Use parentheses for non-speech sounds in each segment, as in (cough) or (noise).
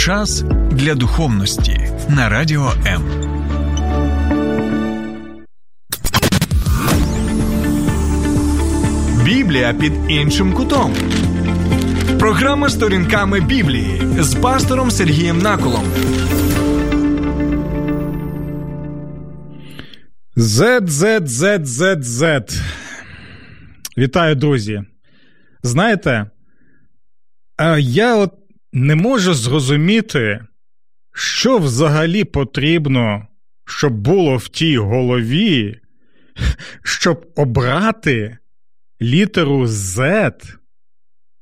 Час для духовності на радіо М. Біблія під іншим кутом. Програма сторінками Біблії з пастором Сергієм Наколом. ZZZZZ. Вітаю, друзі. Знаєте, я от не можу зрозуміти, що взагалі потрібно, щоб було в тій голові, щоб обрати літеру Z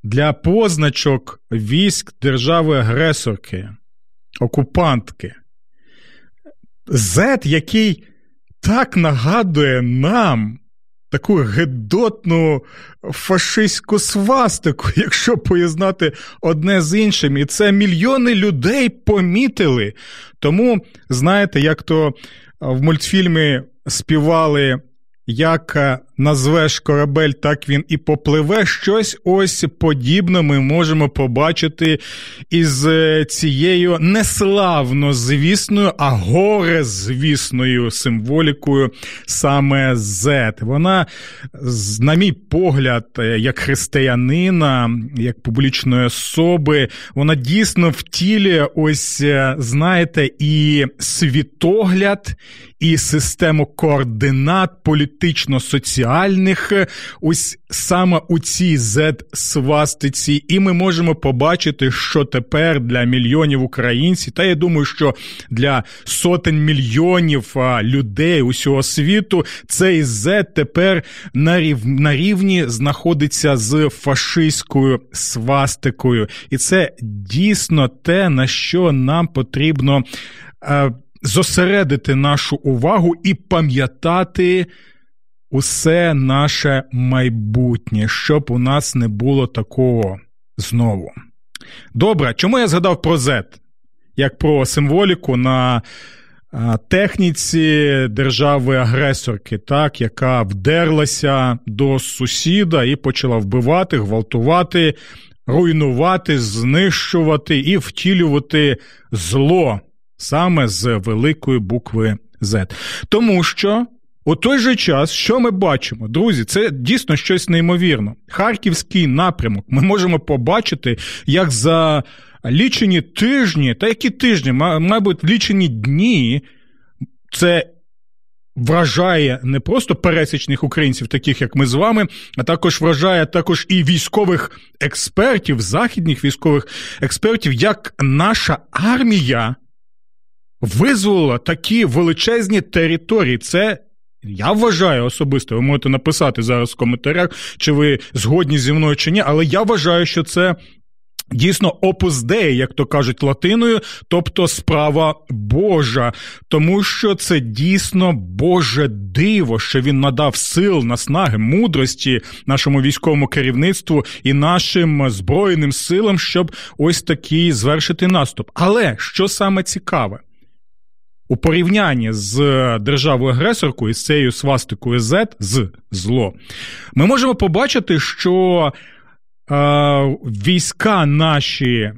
для позначок військ держави-агресорки, окупантки. Z, який так нагадує нам таку гедотну фашистську свастику, (laughs) якщо поєднати одне з іншим. І це мільйони людей помітили. Тому, знаєте, як то в мультфільмі співали як назвеш корабель, так він і попливе. Щось ось подібне ми можемо побачити із е, цією неславно звісною, а горе звісною символікою саме Z. Вона, на мій погляд, е, як християнина, як публічної особи, вона дійсно втілює ось, знаєте, і світогляд, і систему координат політично-соціальних, ось саме у цій Z-свастиці, і ми можемо побачити, що тепер для мільйонів українців, та я думаю, що для сотень мільйонів людей усього світу цей Z тепер на, рів... на рівні знаходиться з фашистською свастикою, і це дійсно те, на що нам потрібно зосередити нашу увагу і пам'ятати усе наше майбутнє, щоб у нас не було такого знову. Добре, чому я згадав про Z? Як про символіку на техніці держави-агресорки, так, яка вдерлася до сусіда і почала вбивати, гвалтувати, руйнувати, знищувати і втілювати зло саме з великої букви Z. Тому що. У той же час, що ми бачимо, друзі, це дійсно щось неймовірно. Харківський напрямок. Ми можемо побачити, як за лічені тижні, та які тижні, мабуть, лічені дні, це вражає не просто пересічних українців, таких як ми з вами, а також вражає також і військових експертів, західних військових експертів, як наша армія визволила такі величезні території. Це. Я вважаю особисто, ви можете написати зараз в коментарях, чи ви згодні зі мною чи ні, але я вважаю, що це дійсно опус Dei, як то кажуть латиною, тобто справа Божа, тому що це дійсно Боже диво, що він надав сил, наснаги, мудрості нашому військовому керівництву і нашим збройним силам, щоб ось такий звершити наступ. Але що саме цікаве? У порівнянні з державою агресоркою з цією свастикою Z, з зло, ми можемо побачити, що е, війська наші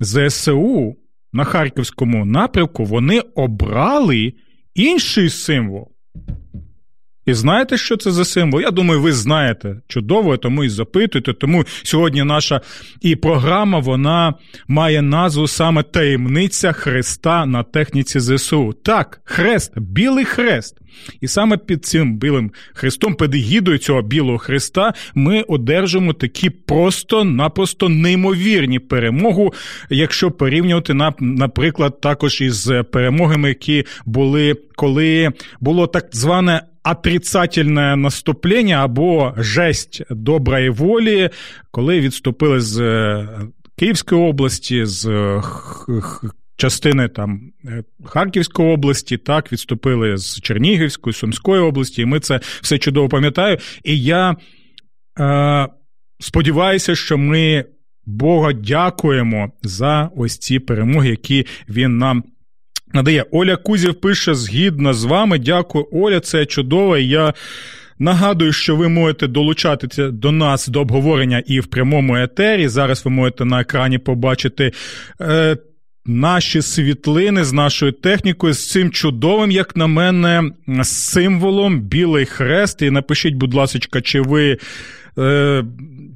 ЗСУ на харківському напрямку вони обрали інший символ. І знаєте, що це за символ? Я думаю, ви знаєте чудово, тому і запитуєте. Тому сьогодні наша і програма вона має назву саме таємниця Христа на техніці ЗСУ. Так, хрест, білий хрест. І саме під цим білим хрестом, під егідою цього білого хреста, ми одержимо такі просто-напросто неймовірні перемогу, якщо порівнювати наприклад, також із перемогами, які були, коли було так зване отрицательне наступлення або жесть доброї волі, коли відступили з е, Київської області, з е, частини там е, Харківської області, так, відступили з Чернігівської, Сумської області, і ми це все чудово пам'ятаю. І я е, сподіваюся, що ми Бога дякуємо за ось ці перемоги, які він нам надає. Оля Кузів пише згідно з вами. Дякую, Оля, це чудово. Я нагадую, що ви можете долучатися до нас до обговорення і в прямому етері. Зараз ви можете на екрані побачити. Е, наші світлини з нашою технікою, з цим чудовим, як на мене, символом Білий Хрест. І напишіть, будь ласка, чи ви. Е,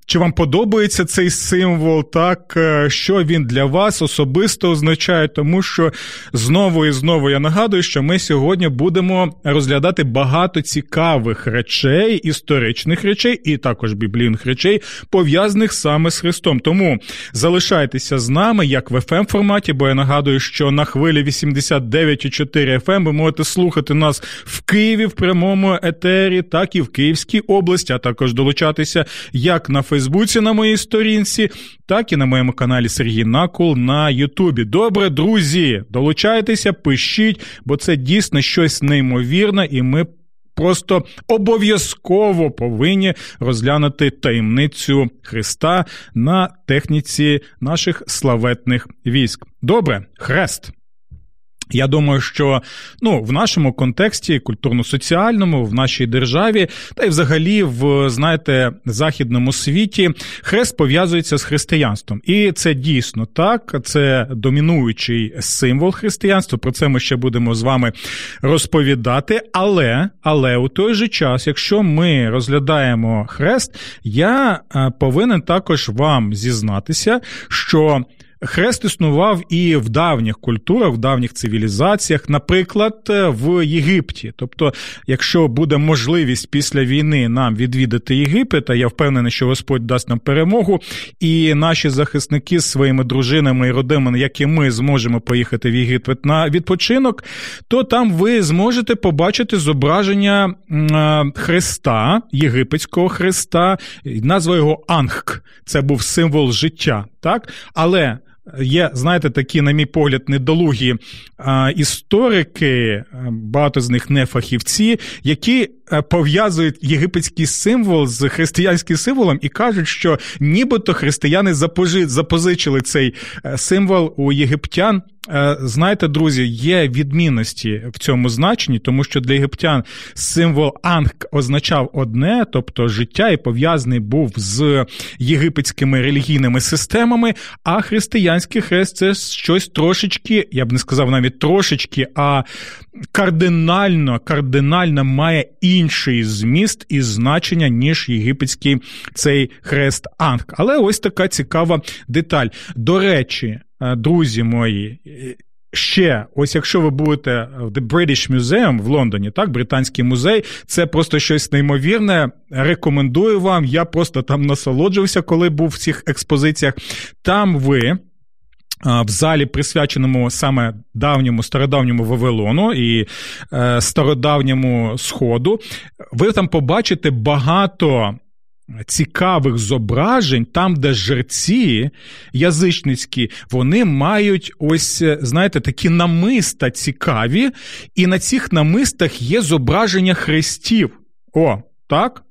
чи вам подобається цей символ, так е, що він для вас особисто означає, тому що знову і знову я нагадую, що ми сьогодні будемо розглядати багато цікавих речей, історичних речей і також біблійних речей, пов'язаних саме з Христом. Тому залишайтеся з нами, як в fm форматі, бо я нагадую, що на хвилі 89,4 FM ви можете слухати нас в Києві в прямому етері, так і в Київській області, а також долучатися як на Фейсбуці на моїй сторінці, так і на моєму каналі Сергій Накул на Ютубі. Добре, друзі, долучайтеся, пишіть, бо це дійсно щось неймовірне, і ми. Просто обов'язково повинні розглянути таємницю Христа на техніці наших славетних військ. Добре, хрест. Я думаю, що ну в нашому контексті культурно-соціальному, в нашій державі, та й взагалі в знаєте західному світі хрест пов'язується з християнством, і це дійсно так. Це домінуючий символ християнства. Про це ми ще будемо з вами розповідати. Але але у той же час, якщо ми розглядаємо хрест, я е, повинен також вам зізнатися, що Хрест існував і в давніх культурах, в давніх цивілізаціях, наприклад, е, в Єгипті. Тобто, якщо буде можливість після війни нам відвідати Єгипет, а я впевнений, що Господь дасть нам перемогу, і наші захисники з своїми дружинами і родинами, як і ми, зможемо поїхати в Єгипет на відпочинок, то там ви зможете побачити зображення е, Христа, єгипетського Христа, назва його Ангк. Це був символ життя, так? Але Є, знаєте, такі, на мій погляд, недолугі а, історики, багато з них не фахівці, які пов'язують єгипетський символ з християнським символом і кажуть, що нібито християни запозичили цей е, символ у єгиптян. Е, знаєте, друзі, є відмінності в цьому значенні, тому що для єгиптян символ Анг означав одне, тобто життя і пов'язаний був з єгипетськими релігійними системами, а християнський хрест це щось трошечки, я б не сказав навіть трошечки, а кардинально, кардинально має інший зміст і значення, ніж єгипетський цей хрест Анг. Але ось така цікава деталь. До речі. Е, друзі мої. Ще, ось якщо ви будете в The British Museum в Лондоні, так, Британський музей, це просто щось неймовірне. Рекомендую вам. Я просто там насолоджувався, коли був в цих експозиціях. Там ви. Е, в залі, присвяченому саме давньому стародавньому Вавилону і е, стародавньому Сходу, ви там побачите багато цікавих зображень, там, де жерці язичницькі, вони мають ось, знаєте, такі намиста цікаві, і на цих намистах є зображення хрестів. О, так?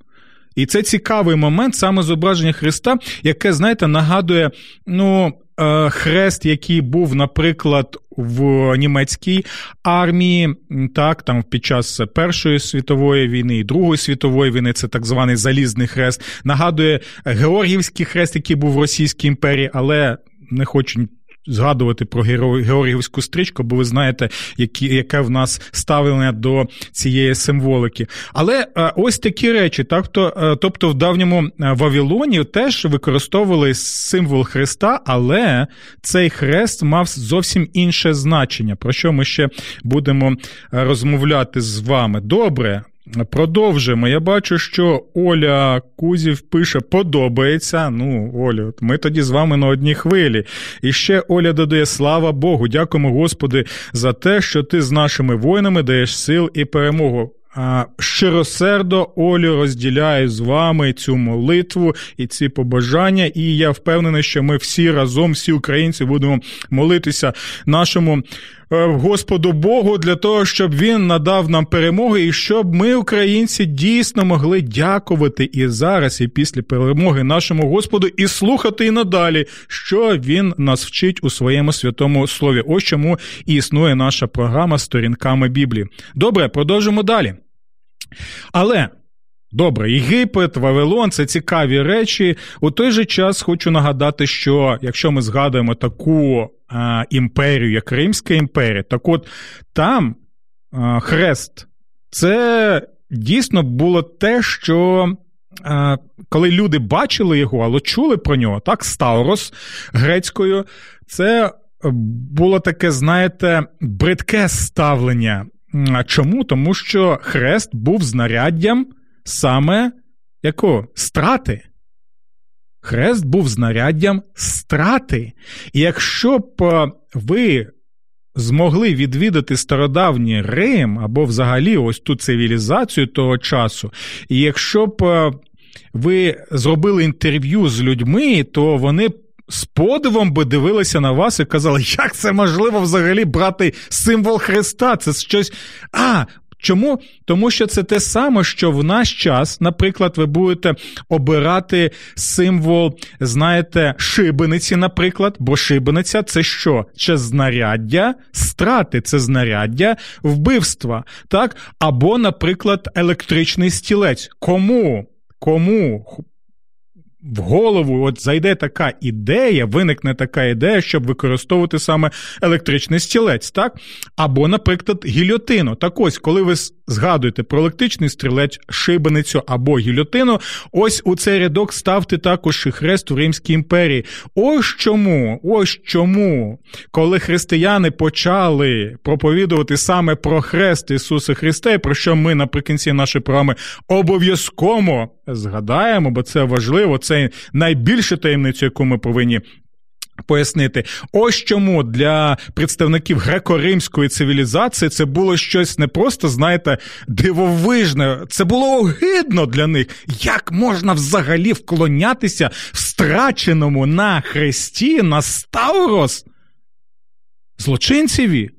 І це цікавий момент, саме зображення Христа, яке, знаєте, нагадує, ну, Е, хрест, який був, наприклад, в німецькій армії, так, там під час Першої світової війни і Другої світової війни, це так званий залізний хрест, нагадує Георгіївський хрест, який був в Російській імперії, але не хочу згадувати про Георгіївську стрічку, бо ви знаєте, які, яке в нас ставлення до цієї символики. Але е, ось такі речі, так, то, е, тобто в давньому е, Вавилоні теж використовували символ Христа, але цей хрест мав зовсім інше значення, про що ми ще будемо розмовляти з вами. Добре. Продовжуємо. Я бачу, що Оля Кузів пише подобається. Ну, Оля, ми тоді з вами на одній хвилі. І ще Оля додає: Слава Богу, дякуємо Господи за те, що ти з нашими воїнами даєш сил і перемогу. Щиросердо Олю розділяю з вами цю молитву і ці побажання. І я впевнений, що ми всі разом, всі українці, будемо молитися нашому Господу Богу для того, щоб він надав нам перемоги, і щоб ми, українці, дійсно могли дякувати і зараз, і після перемоги нашому Господу, і слухати і надалі, що він нас вчить у своєму святому слові. Ось чому і існує наша програма сторінками Біблії. Добре, продовжимо далі. Але Добре, Єгипет, Вавилон це цікаві речі. У той же час хочу нагадати, що якщо ми згадуємо таку а, імперію, як Римська імперія, так от там а, хрест це дійсно було те, що. Коли люди бачили його, але чули про нього, так, Стаурос грецькою, це було таке, знаєте, бридке ставлення. Чому? Тому що хрест був знаряддям саме якого? Страти. Хрест був знаряддям страти. І якщо б е, ви змогли відвідати стародавній Рим або взагалі ось ту цивілізацію того часу, і якщо б е, ви зробили інтерв'ю з людьми, то вони з подивом би дивилися на вас і казали, як це можливо взагалі брати символ Христа? Це щось. А, Чому? Тому що це те саме, що в наш час, наприклад, ви будете обирати символ, знаєте, шибениці, наприклад, бо шибениця це що? Це знаряддя страти, це знаряддя вбивства, так? Або, наприклад, електричний стілець. Кому? Кому в голову от зайде така ідея, виникне така ідея, щоб використовувати саме електричний стілець, так? Або, наприклад, гільотину. Так ось, коли ви згадуєте про електричний стрілець, шибеницю або гільотину, ось у цей рядок ставте також і хрест у Римській імперії. Ось чому, ось чому, коли християни почали проповідувати саме про хрест Ісуса Христа, про що ми наприкінці нашої програми обов'язково згадаємо, бо це важливо, це найбільша таємниця, яку ми повинні. Пояснити, ось чому для представників греко-римської цивілізації це було щось не просто, знаєте, дивовижне, це було огидно для них. Як можна взагалі вклонятися страченому на хресті на Ставрос? Злочинцеві?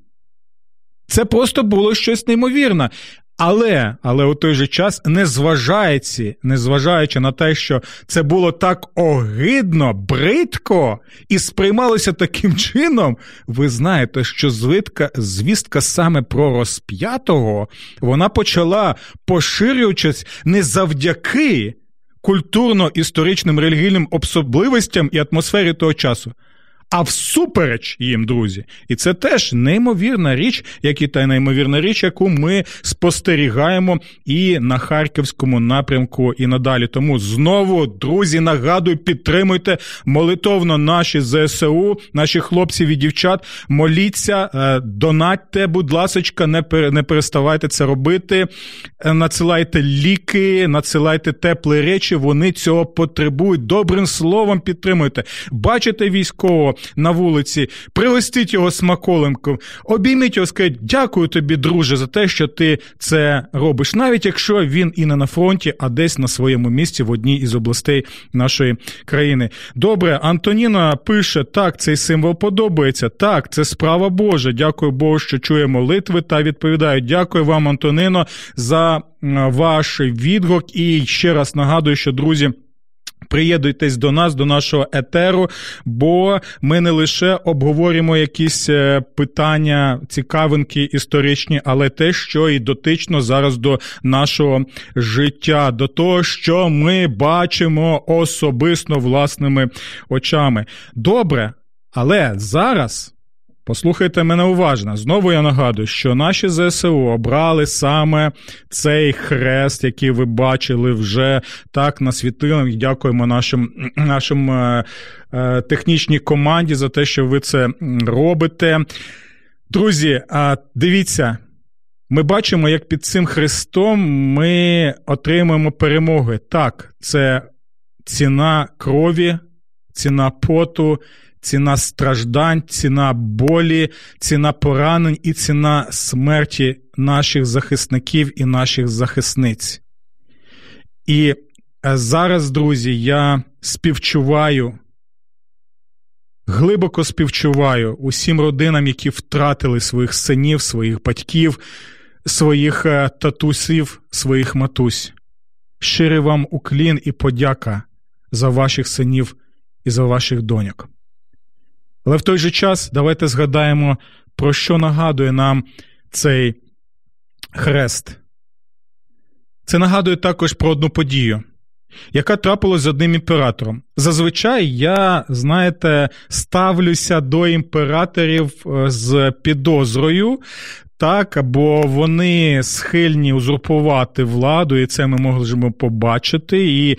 Це просто було щось неймовірне. Але але у той же час, незважаючи, незважаючи на те, що це було так огидно, бридко і сприймалося таким чином, ви знаєте, що звідка, звістка саме про розп'ятого вона почала поширюватись не завдяки культурно-історичним релігійним особливостям і атмосфері того часу а всупереч їм, друзі. І це теж неймовірна річ, як і та неймовірна річ, яку ми спостерігаємо і на харківському напрямку, і надалі. Тому знову, друзі, нагадую, підтримуйте молитовно наші ЗСУ, наші хлопців і дівчат. Моліться, е, донатьте, будь ласочка, не не переставайте це робити. Е, надсилайте ліки, надсилайте теплі речі. Вони цього потребують. Добрим словом підтримуйте. Бачите військового на вулиці, пригостіть його смаколимком, обійміть його, скажіть, дякую тобі, друже, за те, що ти це робиш, навіть якщо він і не на фронті, а десь на своєму місці в одній із областей нашої країни. Добре, Антоніна пише: так, цей символ подобається. Так, це справа Божа. Дякую Богу, що чує молитви та відповідаю. Дякую вам, Антонино, за ваш відгук. І ще раз нагадую, що друзі. Приєднуйтесь до нас, до нашого етеру, бо ми не лише обговорюємо якісь е, питання, цікавинки історичні, але те, що і дотично зараз до нашого життя, до того, що ми бачимо особисто власними очами. Добре, але зараз. Послухайте мене уважно. Знову я нагадую, що наші ЗСУ обрали саме цей хрест, який ви бачили вже так на світилах. Дякуємо нашим (clears throat) нашим е, е, технічній команді за те, що ви це робите. Друзі, а дивіться. Ми бачимо, як під цим хрестом ми отримуємо перемоги. Так, це ціна крові, ціна поту, ціна страждань, ціна болі, ціна поранень і ціна смерті наших захисників і наших захисниць. І е, зараз, друзі, я співчуваю, глибоко співчуваю усім родинам, які втратили своїх синів, своїх батьків, своїх е, татусів, своїх матусь. Щирий вам уклін і подяка за ваших синів і за ваших доньок. Але в той же час давайте згадаємо, про що нагадує нам цей хрест. Це нагадує також про одну подію. Яка трапилась з одним імператором. Зазвичай я, знаєте, ставлюся до імператорів е, з підозрою, так, бо вони схильні узурпувати владу, і це ми можемо побачити. І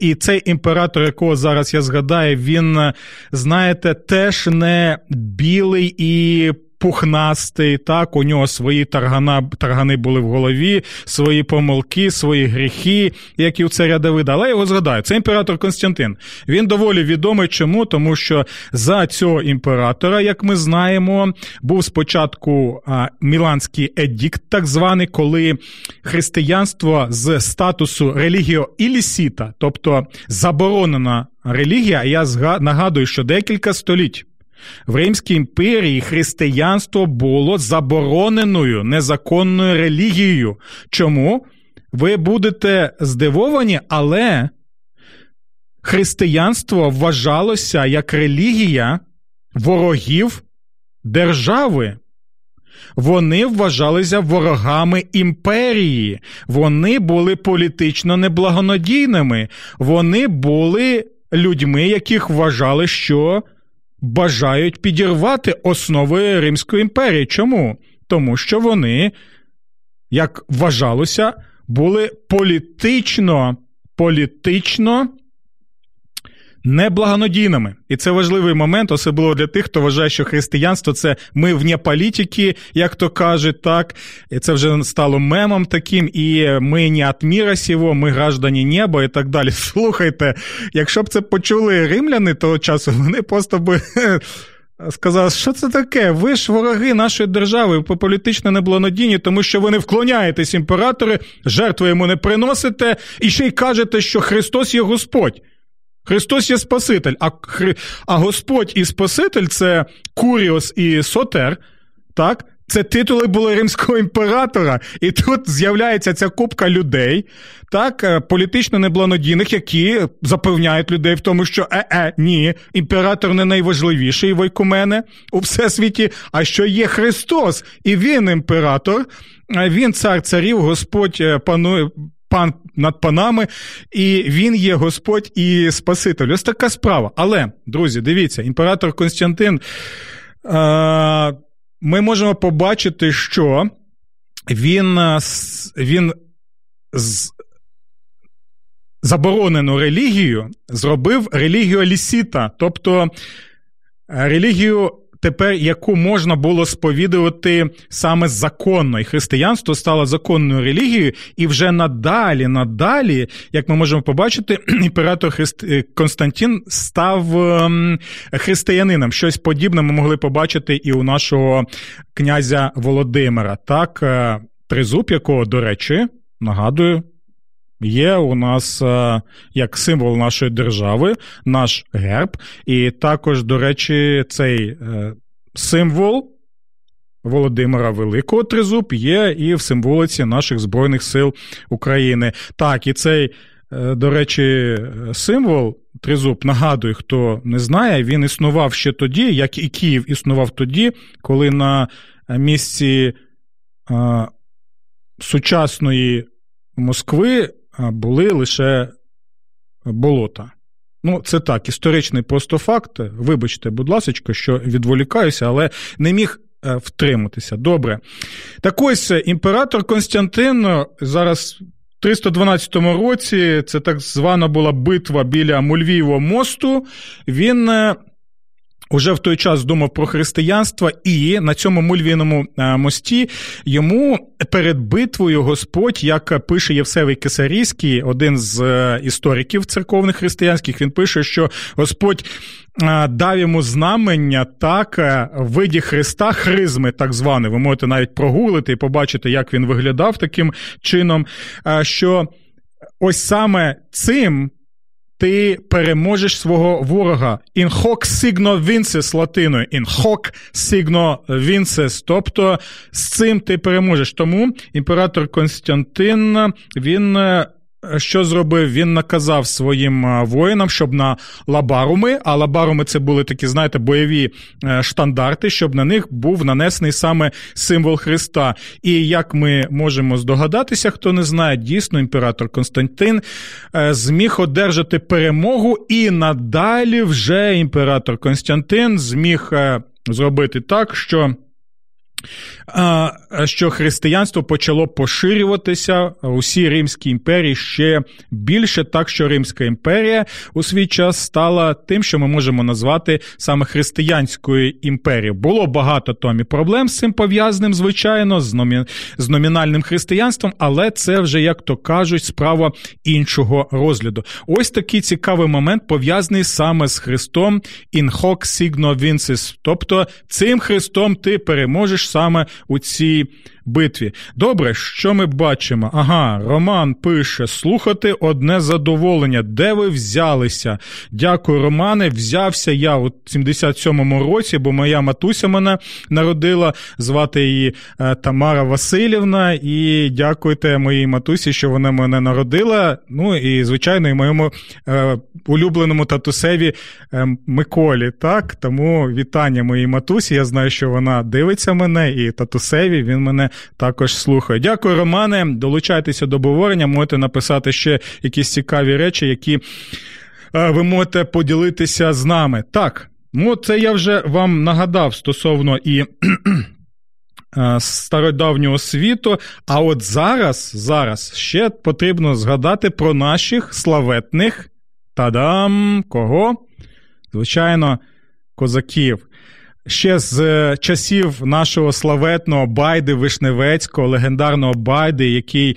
і цей імператор, якого зараз я згадаю, він, знаєте, теж не білий і пухнастий, так, у нього свої таргана, таргани були в голові, свої помилки, свої гріхи, як і у царя Давида. Але я його згадаю, це імператор Константин. Він доволі відомий. Чому? Тому що за цього імператора, як ми знаємо, був спочатку Міланський едікт, так званий, коли християнство з статусу релігіо ілісіта, тобто заборонена релігія, я нагадую, що декілька століть. В Римській імперії християнство було забороненою незаконною релігією. Чому? Ви будете здивовані, але християнство вважалося як релігія ворогів держави. Вони вважалися ворогами імперії, вони були політично неблагонадійними, вони були людьми, яких вважали, що бажають підірвати основи Римської імперії. Чому? Тому що вони, як вважалося, були політично, політично неблагонадійними. І це важливий момент, особливо для тих, хто вважає, що християнство це ми вне політики, як то кажуть, так. І це вже стало мемом таким, і ми не от міра сього, ми граждані неба і так далі. (laughs) Слухайте, якщо б це почули римляни того часу, вони просто би. (laughs) Сказав, що це таке? Ви ж вороги нашої держави, ви політично неблагонадійні, тому що ви не вклоняєтесь імператори, жертви йому не приносите, і ще й кажете, що Христос є Господь. Христос є Спаситель, а а Господь і Спаситель це Куріос і Сотер, так? Це титули були римського імператора, і тут з'являється ця купка людей, так, е, політично неблагонадійних, які запевняють людей в тому, що е-е, ні, імператор не найважливіший войкумене у всесвіті, а що є Христос, і він імператор, він цар царів, Господь е, панує, пан над панами, і він є Господь і Спаситель. Ось така справа. Але, друзі, дивіться, імператор Константин. Е- ми можемо побачити, що він він з заборонену релігію зробив релігію лісіта, тобто релігію тепер яку можна було сповідувати саме законно, і християнство стало законною релігією, і вже надалі, надалі, як ми можемо побачити, (clears throat) імператор Христ... Е, Константин став ем, християнином. Щось подібне ми могли побачити і у нашого князя Володимира. Так, е, тризуб, якого, до речі, нагадую. Є у нас е, як символ нашої держави, наш герб, і також, до речі, цей е, символ Володимира Великого Тризуб є і в символиці наших Збройних сил України. Так, і цей, е, до речі, символ Тризуб, нагадую, хто не знає, він існував ще тоді, як і Київ існував тоді, коли на місці сучасної Москви були лише болота. Ну, це так, історичний постофакт. Вибачте, будь ласка, що відволікаюся, але не міг е, втриматися. Добре. Так ось імператор Константин зараз. В 312 році це так звана була битва біля Мульвієвого мосту. Він е, Уже в той час думав про християнство, і на цьому мульвіному е, мості йому перед битвою Господь, як пише Євсевий Кисарійський, один з е, істориків церковних християнських, він пише, що Господь е, дав йому знамення так в виді Христа, хризми, так зване. Ви можете навіть прогулити і побачити, як він виглядав таким чином. Що ось саме цим ти переможеш свого ворога. In hoc signo vinces латиною. In hoc signo vinces. Тобто з цим ти переможеш. Тому імператор Константин він е, що зробив? Він наказав своїм воїнам, щоб на лабаруми, а лабаруми це були такі, знаєте, бойові е, штандарти, щоб на них був нанесений саме символ Христа. І як ми можемо здогадатися, хто не знає, дійсно імператор Константин е, зміг одержати перемогу, і надалі вже імператор Константин зміг е, зробити так, що що християнство почало поширюватися у всій Римській імперії ще більше, так що Римська імперія у свій час стала тим, що ми можемо назвати саме християнською імперією. Було багато томі проблем з цим пов'язаним, звичайно, з, номі... з номінальним християнством, але це вже, як то кажуть, справа іншого розгляду. Ось такий цікавий момент пов'язаний саме з Христом in hoc signo vincis, тобто цим Христом ти переможеш саме у цій битві. Добре, що ми бачимо? Ага, Роман пише: слухати одне задоволення. Де ви взялися? Дякую, Романе. Взявся я у 77-му році, бо моя матуся мене народила, звати її е, Тамара Васильівна. І дякуйте моїй матусі, що вона мене народила. Ну і, звичайно, і моєму е, улюбленому татусеві е, Миколі. Так, тому вітання моїй матусі. Я знаю, що вона дивиться мене, і татусеві він мене також слухаю. Дякую, Романе. Долучайтеся до обговорення, можете написати ще якісь цікаві речі, які е, ви можете поділитися з нами. Так, ну це я вже вам нагадав стосовно і. Е, стародавнього світу, а от зараз зараз ще потрібно згадати про наших славетних тадам кого? Звичайно, козаків. Ще з е, часів нашого славетного Байди Вишневецького, легендарного Байди, який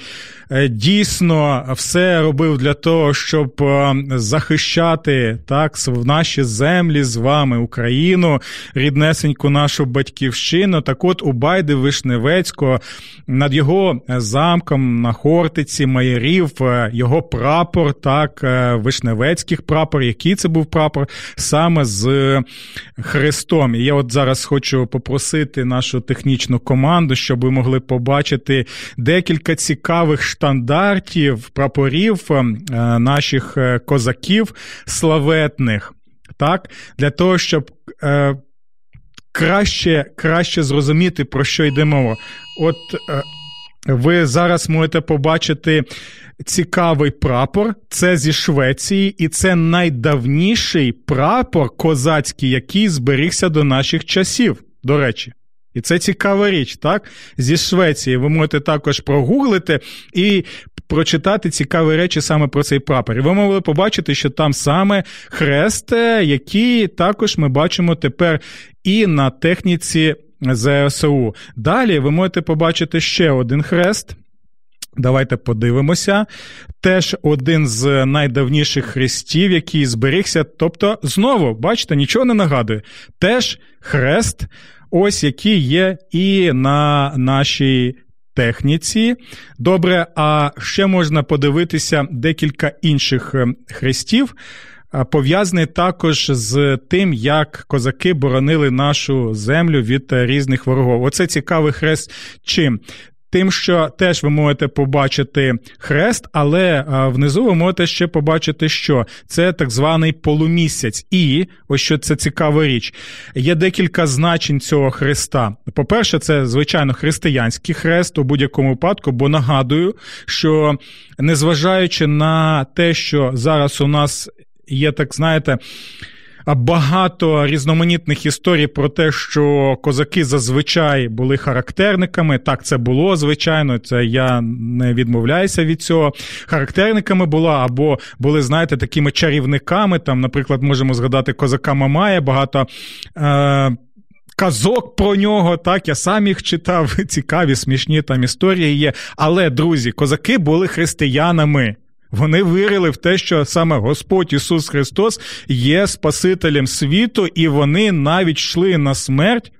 е, дійсно все робив для того, щоб е, захищати так наші землі з вами Україну, ріднесеньку нашу батьківщину. Так, от у Байди Вишневецького над його замком на Хортиці Маєрів, його прапор, так, Вишневецьких прапор, який це був прапор, саме з Христом. І я от зараз хочу попросити нашу технічну команду, щоб ви могли побачити декілька цікавих штандартів, прапорів е, наших е, козаків славетних, так, для того, щоб. Е, краще краще зрозуміти, про що йде мова. От ви зараз можете побачити цікавий прапор. Це зі Швеції, і це найдавніший прапор козацький, який зберігся до наших часів, до речі. І це цікава річ, так? Зі Швеції. Ви можете також прогуглити і прочитати цікаві речі саме про цей прапор. І ви могли побачити, що там саме хрест, який також ми бачимо тепер і на техніці ЗСУ. Далі ви можете побачити ще один хрест. Давайте подивимося. Теж один з найдавніших хрестів, який зберігся. Тобто, знову, бачите, нічого не нагадує. Теж хрест, ось який є і на нашій техніці. Добре, а ще можна подивитися декілька інших ем, хрестів пов'язаний також з тим, як козаки боронили нашу землю від різних ворогів. Оце цікавий хрест. Чим? Тим, що теж ви можете побачити хрест, але внизу ви можете ще побачити, що це так званий полумісяць. І ось що це цікава річ. Є декілька значень цього хреста. По-перше, це звичайно християнський хрест у будь-якому випадку, бо нагадую, що незважаючи на те, що зараз у нас є, так знаєте. Багато різноманітних історій про те, що козаки зазвичай були характерниками. Так, це було звичайно. Це я не відмовляюся від цього. Характерниками була або були, знаєте, такими чарівниками. Там, наприклад, можемо згадати козака Мамая, багато. Е- Казок про нього, так, я сам їх читав, (laughs) цікаві, смішні там історії є. Але, друзі, козаки були християнами. Вони вірили в те, що саме Господь Ісус Христос є Спасителем світу, і вони навіть йшли на смерть.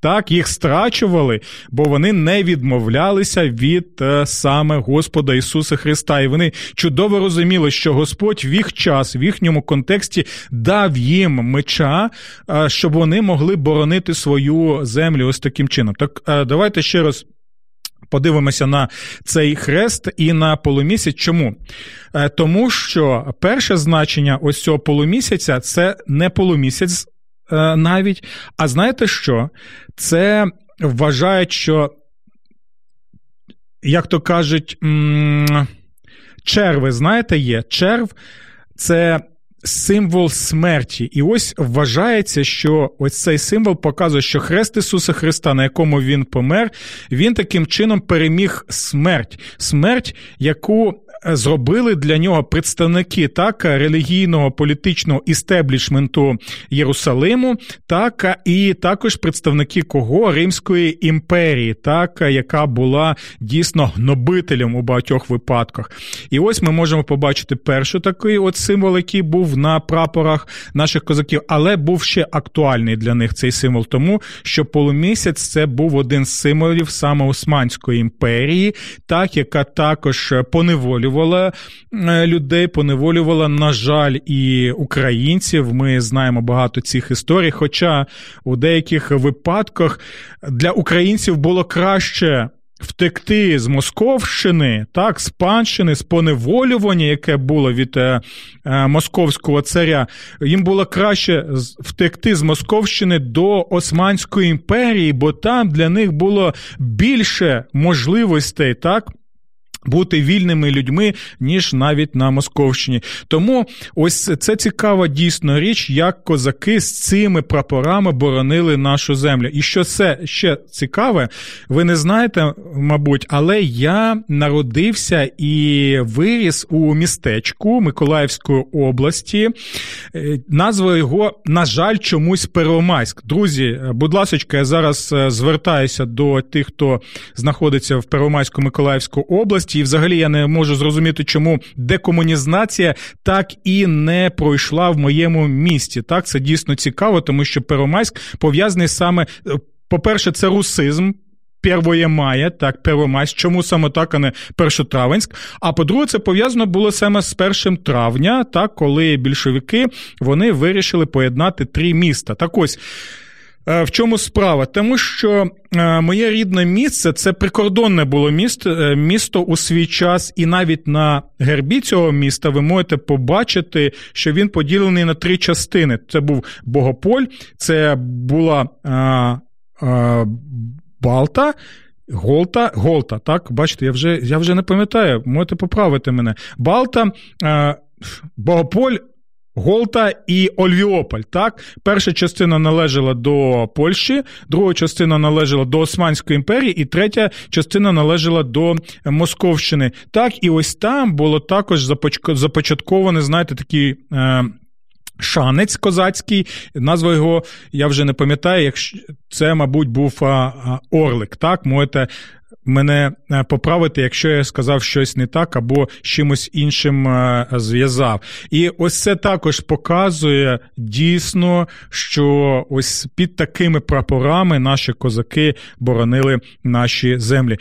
Так, їх страчували, бо вони не відмовлялися від е, саме Господа Ісуса Христа. І вони чудово розуміли, що Господь в їх час, в їхньому контексті дав їм меча, е, щоб вони могли боронити свою землю ось таким чином. Так, е, давайте ще раз Подивимося на цей хрест і на полумісяць. Чому? Е, тому що перше значення ось цього полумісяця це не полумісяць е, навіть. А знаєте що? Це вважають, що, як то кажуть, черви, знаєте, є черв це символ смерті. І ось вважається, що ось цей символ показує, що хрест Ісуса Христа, на якому Він помер, він таким чином переміг смерть, смерть, яку зробили для нього представники так релігійного політичного істеблішменту Єрусалиму, так і також представники кого Римської імперії, так яка була дійсно гнобителем у багатьох випадках. І ось ми можемо побачити перший такий от символ, який був на прапорах наших козаків, але був ще актуальний для них цей символ, тому що полумісяць це був один з символів саме Османської імперії, так яка також поневолювала поневолювала е, людей, поневолювала, на жаль, і українців. Ми знаємо багато цих історій. Хоча у деяких випадках для українців було краще. Втекти з Московщини, так, з панщини, з поневолювання, яке було від е, е, московського царя, їм було краще втекти з Московщини до Османської імперії, бо там для них було більше можливостей, так, бути вільними людьми, ніж навіть на Московщині. Тому ось це цікава дійсно річ, як козаки з цими прапорами боронили нашу землю. І що це ще цікаве, ви не знаєте, мабуть, але я народився і виріс у містечку Миколаївської області. Е, назва його, на жаль, чомусь Первомайськ. Друзі, будь ласка, я зараз е, звертаюся до тих, хто знаходиться в Первомайську Миколаївську області. І взагалі я не можу зрозуміти, чому декомунізація так і не пройшла в моєму місті. Так, це дійсно цікаво, тому що Первомайськ пов'язаний саме, е, по-перше, це русизм. Первоє мая, так, Первомайськ, чому саме так, а не Першотравенськ. А по-друге, це пов'язано було саме з першим травня, так, коли більшовики вони вирішили поєднати три міста. Так ось. Е, в чому справа? Тому що е, моє рідне місце це прикордонне було місто, е, місто у свій час, і навіть на гербі цього міста ви можете побачити, що він поділений на три частини. Це був Богополь, це була а, а, Балта. Голта, Голта, так, бачите, я вже я вже не пам'ятаю, можете поправити мене. Балта, Богополь, Голта і Ольвіополь. Так, перша частина належала до Польщі, друга частина належала до Османської імперії, і третя частина належала до Московщини. Так, і ось там було також започатковане, знаєте, такі. Е, Шанець козацький, назва його я вже не пам'ятаю, якщо це, мабуть, був Орлик. Так, можете мене е, поправити, якщо я сказав щось не так або чимось іншим е, зв'язав. І ось це також показує дійсно, що ось під такими прапорами наші козаки боронили наші землі.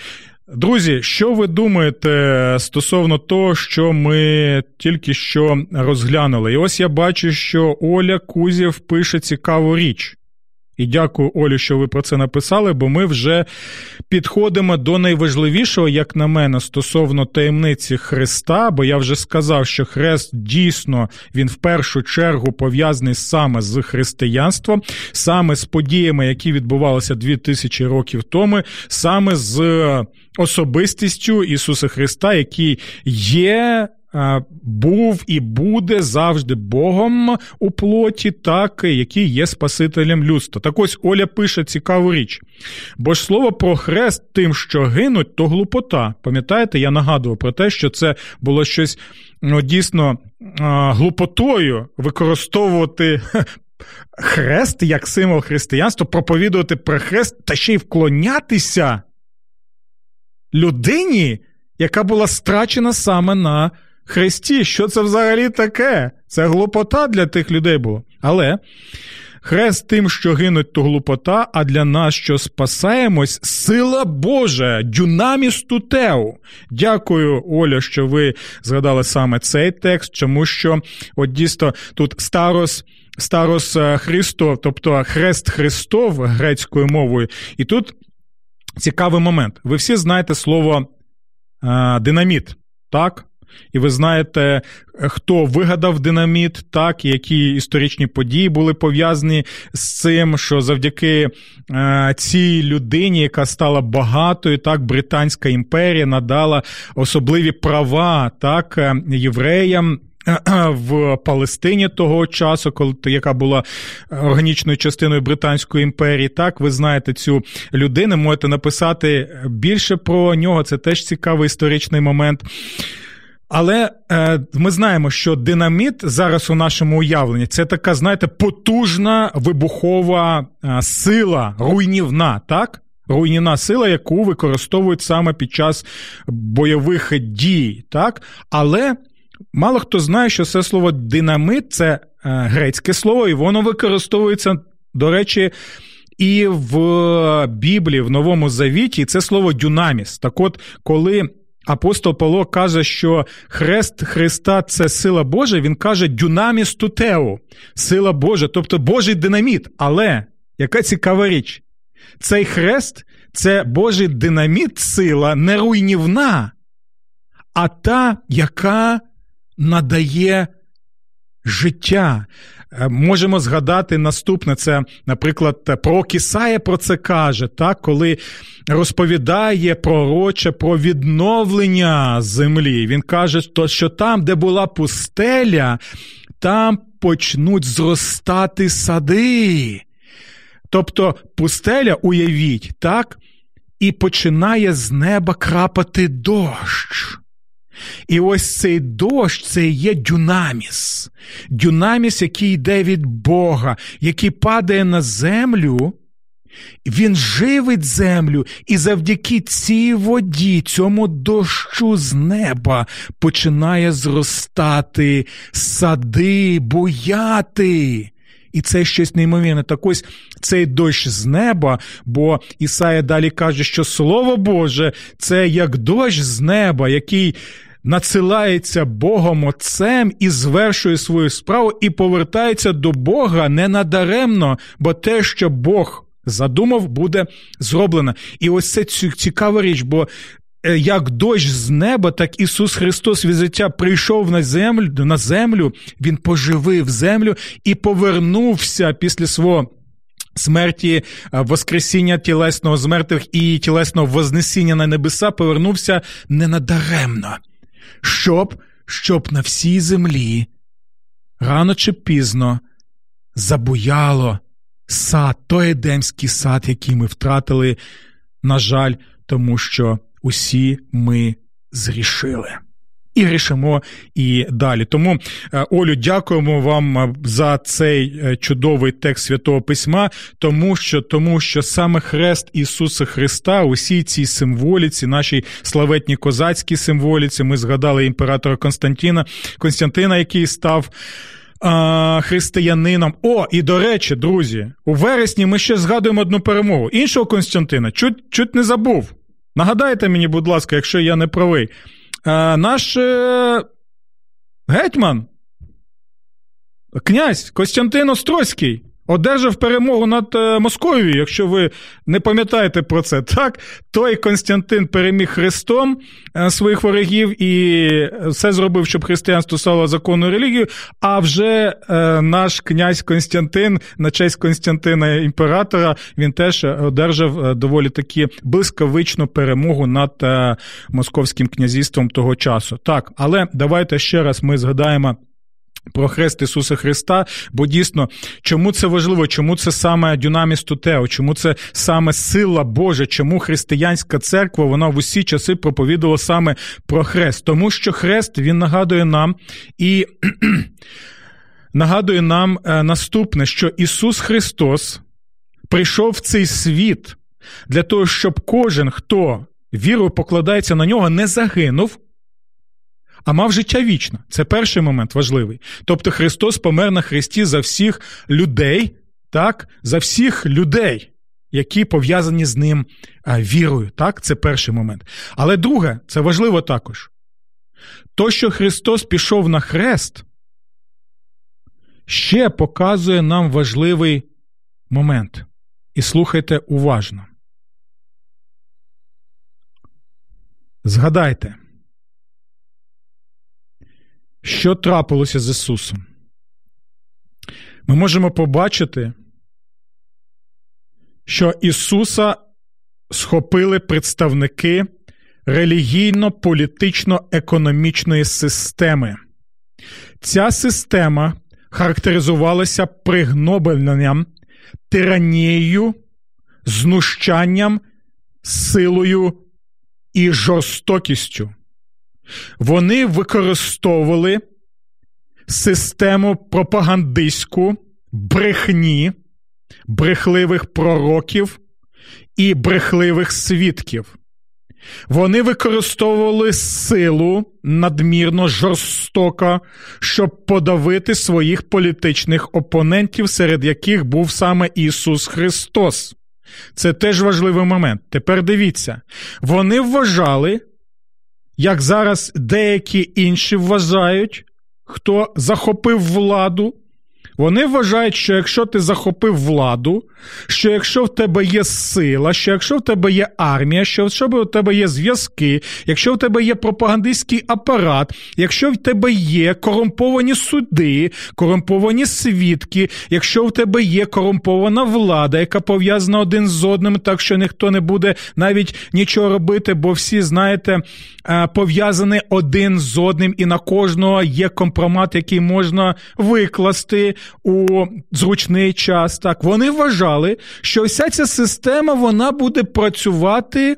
Друзі, що ви думаєте стосовно того, що ми тільки що розглянули? І ось я бачу, що Оля Кузів пише цікаву річ. І дякую, Олі, що ви про це написали, бо ми вже підходимо до найважливішого, як на мене, стосовно таємниці Христа. Бо я вже сказав, що Хрест дійсно він в першу чергу пов'язаний саме з християнством, саме з подіями, які відбувалися дві тисячі років тому, саме з особистістю Ісуса Христа, який є був і буде завжди Богом у плоті, так який є Спасителем людства. Так ось Оля пише цікаву річ. Бо ж слово про хрест тим, що гинуть, то глупота. Пам'ятаєте, я нагадував про те, що це було щось ну, дійсно глупотою використовувати. (laughs) Хрест як символ християнства, проповідувати про хрест та ще й вклонятися людині, яка була страчена саме на Хресті, що це взагалі таке? Це глупота для тих людей було. Але хрест тим, що гинуть, то глупота, а для нас, що спасаємось, сила Божа, дюнаміс тутеу. Дякую, Оля, що ви згадали саме цей текст, тому що от дійсно тут старос. Старос е, Христо, тобто хрест Христов грецькою мовою, і тут цікавий момент. Ви всі знаєте слово е, динаміт, так? І ви знаєте, хто вигадав динаміт, так, які історичні події були пов'язані з цим, що завдяки е, цій людині, яка стала багатою, так, Британська імперія надала особливі права так, е, євреям. В Палестині того часу, коли яка була органічною частиною Британської імперії, так ви знаєте цю людину, можете написати більше про нього. Це теж цікавий історичний момент. Але е, ми знаємо, що динаміт зараз у нашому уявленні це така, знаєте, потужна вибухова е, сила, руйнівна, так? Руйнівна сила, яку використовують саме під час бойових дій, так? Але мало хто знає, що це слово динамит це е, грецьке слово, і воно використовується, до речі, і в Біблії, в Новому Завіті, це слово дюнаміс. Так от, коли апостол Павло каже, що хрест Христа це сила Божа, він каже дюнаміс тутеу, сила Божа, тобто Божий динаміт. Але яка цікава річ? Цей хрест це Божий динаміт, сила не руйнівна, а та, яка надає життя. Е, можемо згадати наступне: це, наприклад, про Кісає про це каже, так, коли розповідає пророче про відновлення землі. Він каже, що там, де була пустеля, там почнуть зростати сади. Тобто пустеля, уявіть, так, і починає з неба крапати дощ. І ось цей дощ це є дюнаміс. Дюнаміс, який йде від Бога, який падає на землю. Він живить землю, і завдяки цій воді, цьому дощу з неба починає зростати сади, буяти. І це щось неймовірне. Так ось цей дощ з неба, бо Ісая далі каже, що Слово Боже це як дощ з неба, який надсилається Богом Отцем і звершує свою справу, і повертається до Бога не надаремно, бо те, що Бог задумав, буде зроблено. І ось це цікава річ, бо. Е, як дощ з неба, так Ісус Христос від життя прийшов на землю, на землю, Він поживив землю і повернувся після свого смерті, е, Воскресіння тілесного з мертвих і тілесного вознесіння на небеса, повернувся ненадаремно щоб, щоб на всій землі. Рано чи пізно забуяло сад, той едемський сад, який ми втратили, на жаль, тому що усі ми зрішили і грішимо і далі. Тому, е, Олю, дякуємо вам е, за цей е, чудовий текст святого письма, тому що тому що саме хрест Ісуса Христа, усій цій символіці, нашій славетній козацькій символіці, ми згадали імператора Константина Константина, який став. Християнином. О, і до речі, друзі, у вересні ми ще згадуємо одну перемогу. Іншого Константина чуть чуть не забув. Нагадайте мені, будь ласка, якщо я не правий. Е, наш е, гетьман, князь Костянтин Острозький одержав перемогу над е, Московією, якщо ви не пам'ятаєте про це, (laughs) так? Той Константин переміг Христом своїх ворогів і все зробив, щоб християнство стало законною релігією. А вже наш князь Константин, на честь Константина імператора, він теж одержав доволі таки блискавичну перемогу над московським князівством того часу. Так, але давайте ще раз ми згадаємо. Про хрест Ісуса Христа, бо дійсно, чому це важливо, чому це саме Дюнаміс Тутео, чому це саме сила Божа, чому християнська церква вона в усі часи проповідувала саме про хрест? Тому що хрест він нагадує нам і (clears throat) нагадує нам е, наступне, що Ісус Христос прийшов в цей світ для того, щоб кожен, хто вірою покладається на нього, не загинув а мав життя вічне. Це перший момент важливий. Тобто Христос помер на Христі за всіх людей, так, за всіх людей, які пов'язані з ним вірою. Так, це перший момент. Але друге, це важливо також. То, що Христос пішов на хрест, ще показує нам важливий момент. І слухайте уважно. Згадайте, що трапилося з Ісусом? Ми можемо побачити, що Ісуса схопили представники релігійно-політично-економічної системи. Ця система характеризувалася пригнобленням, тиранією, знущанням, силою і жорстокістю. Вони використовували систему пропагандистську брехні, брехливих пророків і брехливих свідків. Вони використовували силу надмірно жорстоко, щоб подавити своїх політичних опонентів, серед яких був саме Ісус Христос. Це теж важливий момент. Тепер дивіться, вони вважали, як зараз деякі інші вважають, хто захопив владу. Вони вважають, що якщо ти захопив владу, що якщо в тебе є сила, що якщо в тебе є армія, що якщо в тебе є зв'язки, якщо в тебе є пропагандистський апарат, якщо в тебе є корумповані суди, корумповані свідки, якщо в тебе є корумпована влада, яка пов'язана один з одним, так що ніхто не буде навіть нічого робити, бо всі, знаєте, пов'язані один з одним, і на кожного є компромат, який можна викласти у зручний час. Так вони вважали, що вся ця система вона буде працювати.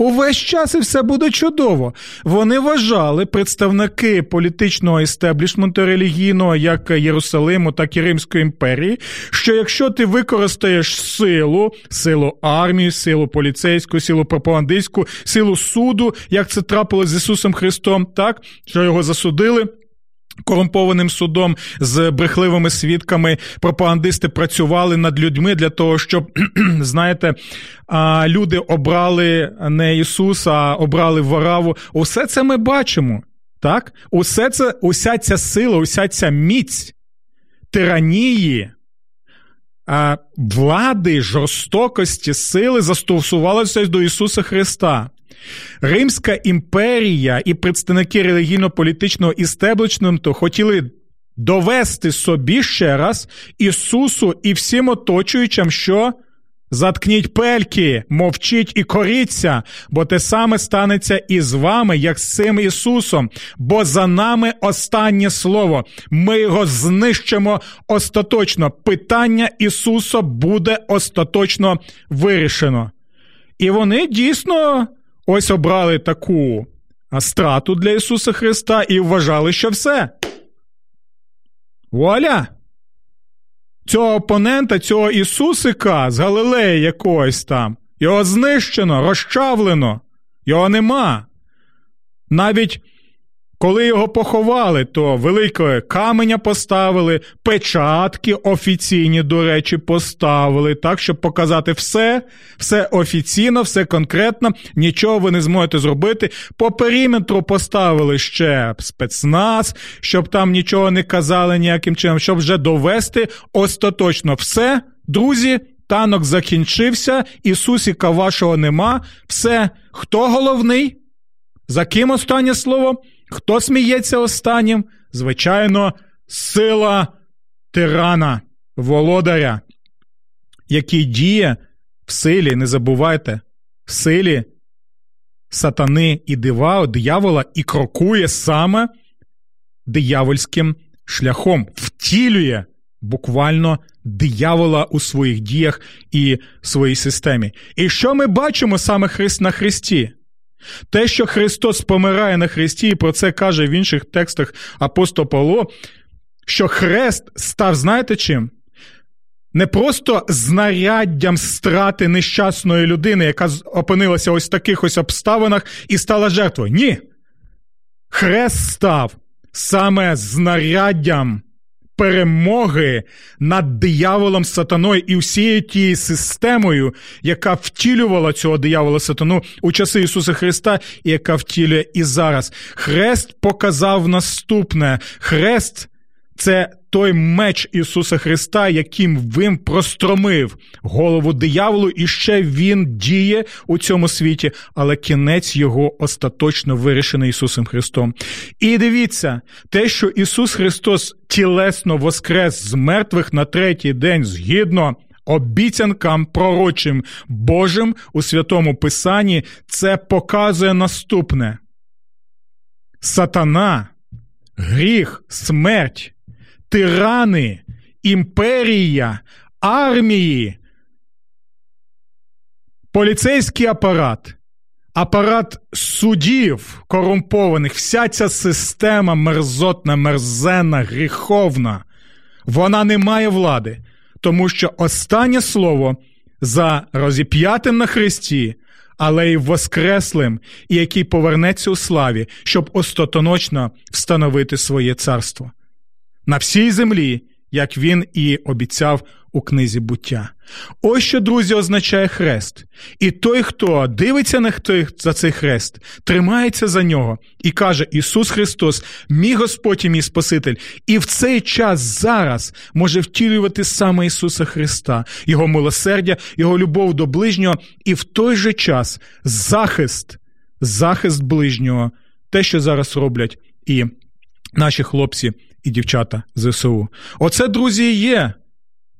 Увесь час і все буде чудово. Вони вважали представники політичного істеблішменту релігійного, як Єрусалиму, так і Римської імперії, що якщо ти використаєш силу, силу армії, силу поліцейську, силу пропагандистську, силу суду, як це трапилось з Ісусом Христом, так що його засудили. Корумпованим судом з брехливими свідками пропагандисти працювали над людьми для того, щоб (clears throat) знаєте, люди обрали не Ісуса, а обрали Вараву. Усе це ми бачимо. Так? Усе це, Уся ця сила, уся ця міць тиранії, влади, жорстокості, сили застосувалися до Ісуса Христа. Римська імперія і представники релігійно-політичного істеблішменту хотіли довести собі ще раз Ісусу і всім оточуючим, що заткніть пельки, мовчіть і коріться, бо те саме станеться і з вами, як з цим Ісусом, бо за нами останнє слово. Ми його знищимо остаточно. Питання Ісуса буде остаточно вирішено. І вони дійсно ось обрали таку страту для Ісуса Христа і вважали, що все. Вуаля! Цього опонента, цього Ісусика з Галилеї якогось там, його знищено, розчавлено, його нема. Навіть коли його поховали, то велике каменя поставили, печатки офіційні, до речі, поставили, так, щоб показати все, все офіційно, все конкретно, нічого ви не зможете зробити. По периметру поставили ще спецназ, щоб там нічого не казали ніяким чином, щоб вже довести остаточно все, друзі. Танок закінчився, Ісусіка вашого нема. Все, хто головний? За ким останнє слово? Хто сміється останнім? Звичайно, сила тирана, володаря, який діє в силі, не забувайте, в силі сатани і дива, диявола і крокує саме диявольським шляхом, втілює буквально диявола у своїх діях і своїй системі. І що ми бачимо саме на Христі? Те, що Христос помирає на Христі, і про це каже в інших текстах апостол Павло, що Хрест став, знаєте чим? Не просто знаряддям страти нещасної людини, яка опинилася ось в таких ось обставинах і стала жертвою. Ні. Хрест став саме знаряддям перемоги над дияволом сатаною і всією тією системою, яка втілювала цього диявола сатану у часи Ісуса Христа, і яка втілює і зараз. Хрест показав наступне: Хрест це той меч Ісуса Христа, яким він простромив голову дияволу, і ще він діє у цьому світі, але кінець його остаточно вирішений Ісусом Христом. І дивіться, те, що Ісус Христос тілесно воскрес з мертвих на третій день згідно. Обіцянкам пророчим Божим у святому Писанні це показує наступне: Сатана, гріх, смерть, тирани, імперія, армії, поліцейський апарат, апарат судів корумпованих, вся ця система мерзотна, мерзенна, гріховна, вона не має влади, тому що останнє слово за розіп'ятим на хресті. Але й воскреслим, і який повернеться у славі, щоб остатоночно встановити своє царство на всій землі, як він і обіцяв у книзі буття. Ось що, друзі, означає хрест. І той, хто дивиться на той, за цей хрест, тримається за нього і каже: Ісус Христос, мій Господь і мій Спаситель, і в цей час зараз може втілювати саме Ісуса Христа, Його милосердя, Його любов до ближнього, і в той же час захист, захист ближнього, те, що зараз роблять і наші хлопці і дівчата ЗСУ. Оце, друзі, є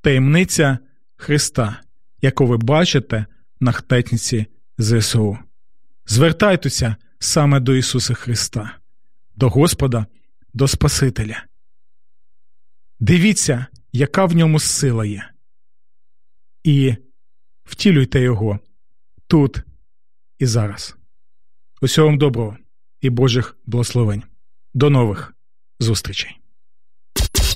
таємниця Христа, яку ви бачите на хтетниці ЗСУ. Звертайтеся саме до Ісуса Христа, до Господа, до Спасителя. Дивіться, яка в ньому сила є. І втілюйте Його тут і зараз. Усього вам доброго і Божих благословень. До нових зустрічей.